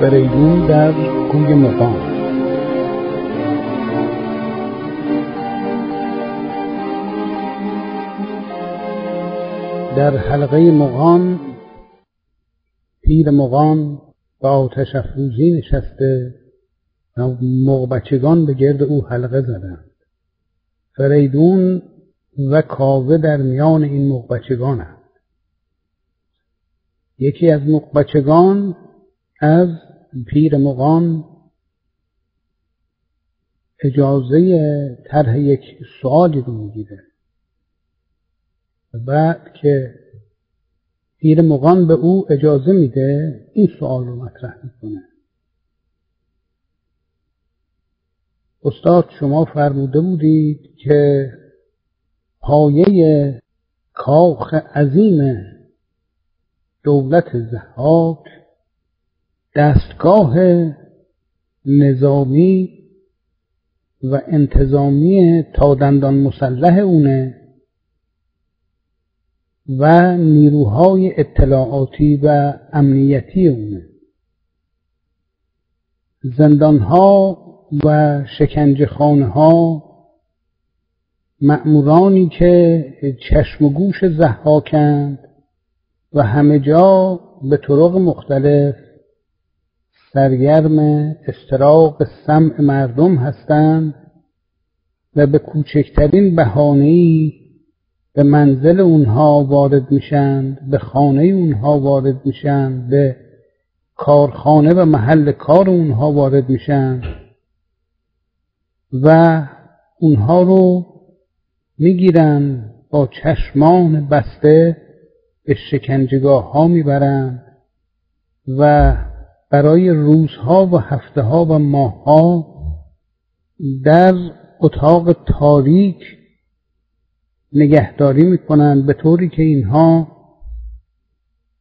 فریدون در کوی مقام. در حلقه مقام پیر مقام با آتش افروزی نشسته و مغبچگان به گرد او حلقه زدند. فریدون و کاوه در میان این مغبچگانند یکی از مغبچگان از پیر مقام اجازه طرح یک سوالی رو می‌گیره. بعد که پیر مقام به او اجازه میده این سوال رو مطرح می‌کنه. استاد شما فرموده بودید که پایه کاخ عظیم دولت زهاک دستگاه نظامی و انتظامی تا دندان مسلح اونه و نیروهای اطلاعاتی و امنیتی اونه. زندانها و شکنجه خانه ها مأمورانی که چشم و گوش زحاکند و همه جا به طرق مختلف سرگرم استراق سمع مردم هستند و به کوچکترین بهانه‌ای به منزل اونها وارد میشند به خانه اونها وارد میشند به کارخانه و محل کار اونها وارد میشند و اونها رو می‌گیرن با چشمان بسته به شکنجگاه ها می‌برند و برای روزها و هفته ها و ماهها در اتاق تاریک نگهداری می‌کنند به طوری که اینها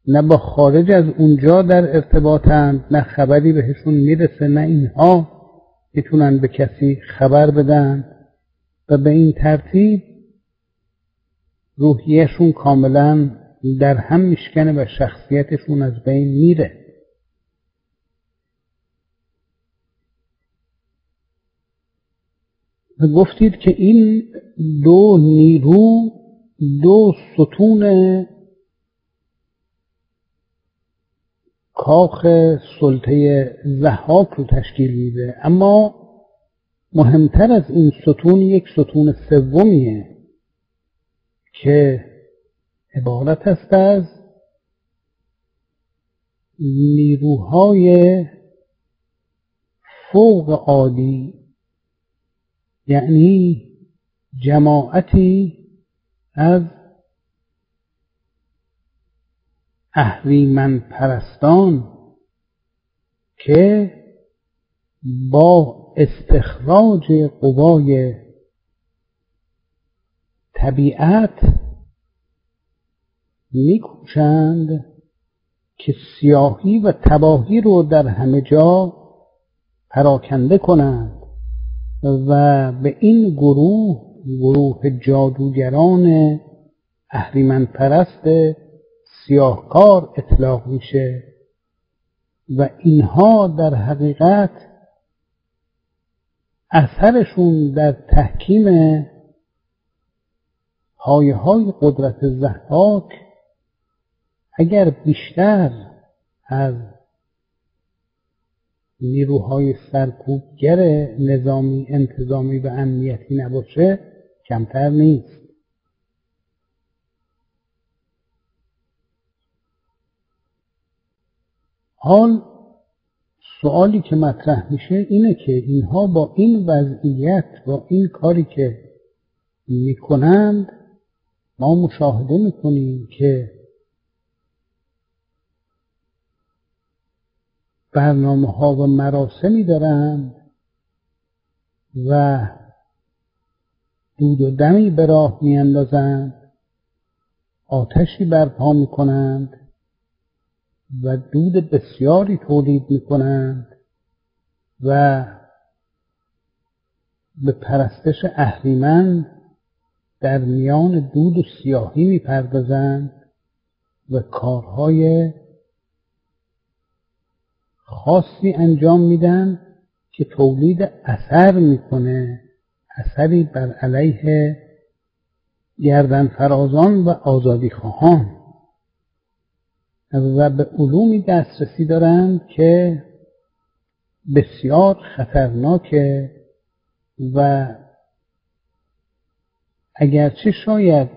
نه با خارج از اونجا در ارتباطند نه خبری بهشون می‌رسه نه اینها می‌تونن به کسی خبر بدن و به این ترتیب روحیهشون کاملا در هم میشکنه و شخصیتشون از بین میره. و گفتید که این دو نیرو دو ستون کاخ سلطه زحاک رو تشکیل میده. اما مهمتر از این ستون یک ستون سومیه که عبارت است از نیروهای فوق عالی یعنی جماعتی از اهریمن پرستان که با استخراج قوای طبیعت میکوشند که سیاهی و تباهی رو در همه جا پراکنده کنند. و به این گروه گروه جادوگران اهریمن پرست سیاهکار اطلاق میشه و اینها در حقیقت اثرشون در تحکیم پایه های قدرت زحاک اگر بیشتر از نیروهای سرکوبگر نظامی انتظامی و امنیتی نباشه کمتر نیست. حال سوالی که مطرح میشه اینه که اینها با این وضعیت با این کاری که می‌کنند ما مشاهده می‌کنیم که برنامه ها و مراسمی دارند و دود و دمی به راه میاندازند آتشی برپا می‌کنند و دود بسیاری تولید می‌کنند و به پرستش اهریمن در میان دود و سیاهی می‌پردازند و کارهای خاصی انجام میدن که تولید اثر می‌کنه اثری بر علیه گردن فرازان و آزادی خواهان و به علومی دسترسی دارند که بسیار خطرناکه و اگرچه شاید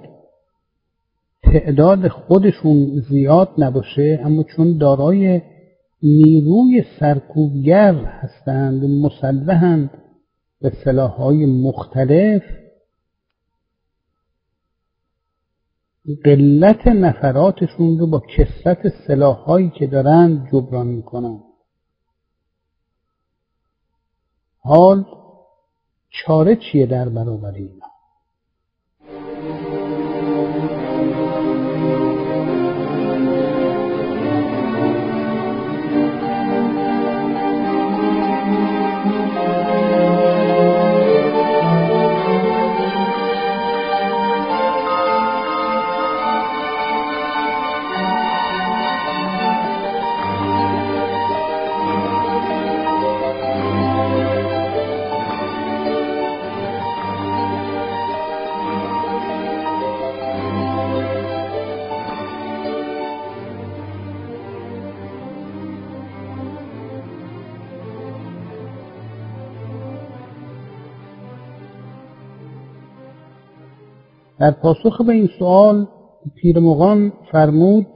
تعداد خودشون زیاد نباشه اما چون دارای نیروی سرکوبگر هستند مسلحند به سلاحهای مختلف. قلت نفراتشون رو با کسرت سلاحهایی که دارند جبران می‌کنن. حال چاره چیه در برابر اینا؟ در پاسخ به این سوال پیرمغان فرمود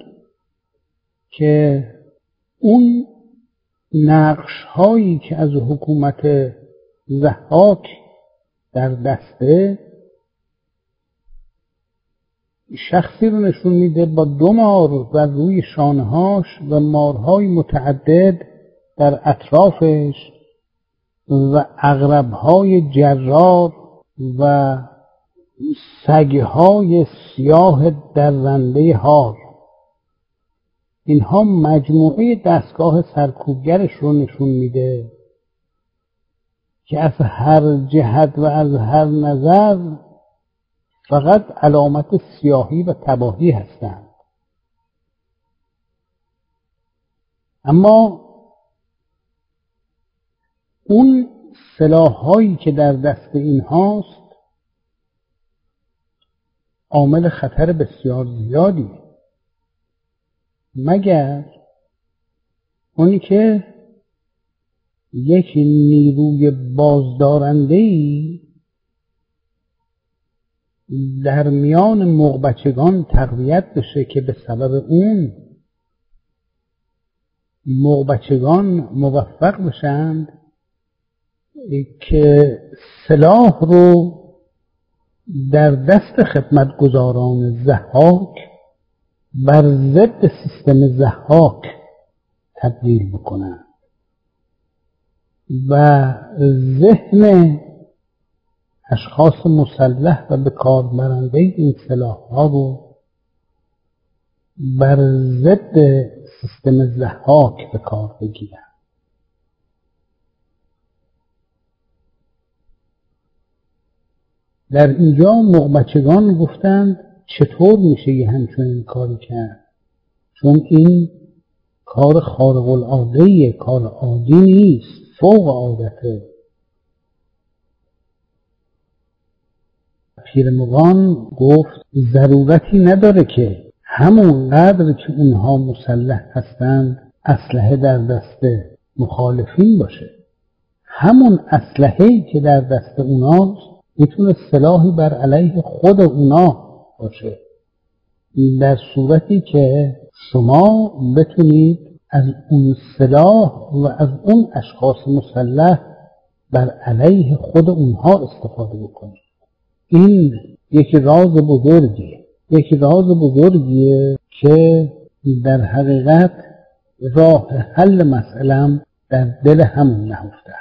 که اون نقش هایی که از حکومت زحاک در دسته شخصی رو نشون میده با دو مار و روی شانهاش و مارهای متعدد در اطرافش و اغربهای جرار و سگهای سیاه درنده هار اینها مجموعه دستگاه سرکوبگرش رو نشون میده که از هر جهت و از هر نظر فقط علامت سیاهی و تباهی هستند. اما اون سلاح هایی که در دست این هاست عامل خطر بسیار زیادی. مگر اونی که یک نیروی بازدارنده ای در میان مغبچگان تقویت بشه که به سبب اون مغبچگان موفق بشند که سلاح رو در دست خدمتگزاران زحاک بر ضد سیستم زحاک تبدیل بکنند. و ذهن اشخاص مسلح و به کار برنده این سلاح ها رو بر ضد سیستم زحاک به کار بگیرند. در اینجا مغبچگان گفتند چطور میشه یه همچنین کاری کرد؟ چون این کار خارق العاده کار عادی نیست فوق عادته. پیرمغان گفت ضرورتی نداره که همون قدر که اونها مسلح هستند اسلحه در دست مخالفین باشه. همون اسلحه که در دست اوناست می‌تونه سلاحی بر علیه خود اونا باشه. در صورتی که شما بتونید از اون سلاح و از اون اشخاص مسلح بر علیه خود اونها استفاده بکنید. این یک راز بزرگیه. یک راز بزرگیه که در حقیقت راه حل مسئلم در دل همون نهفته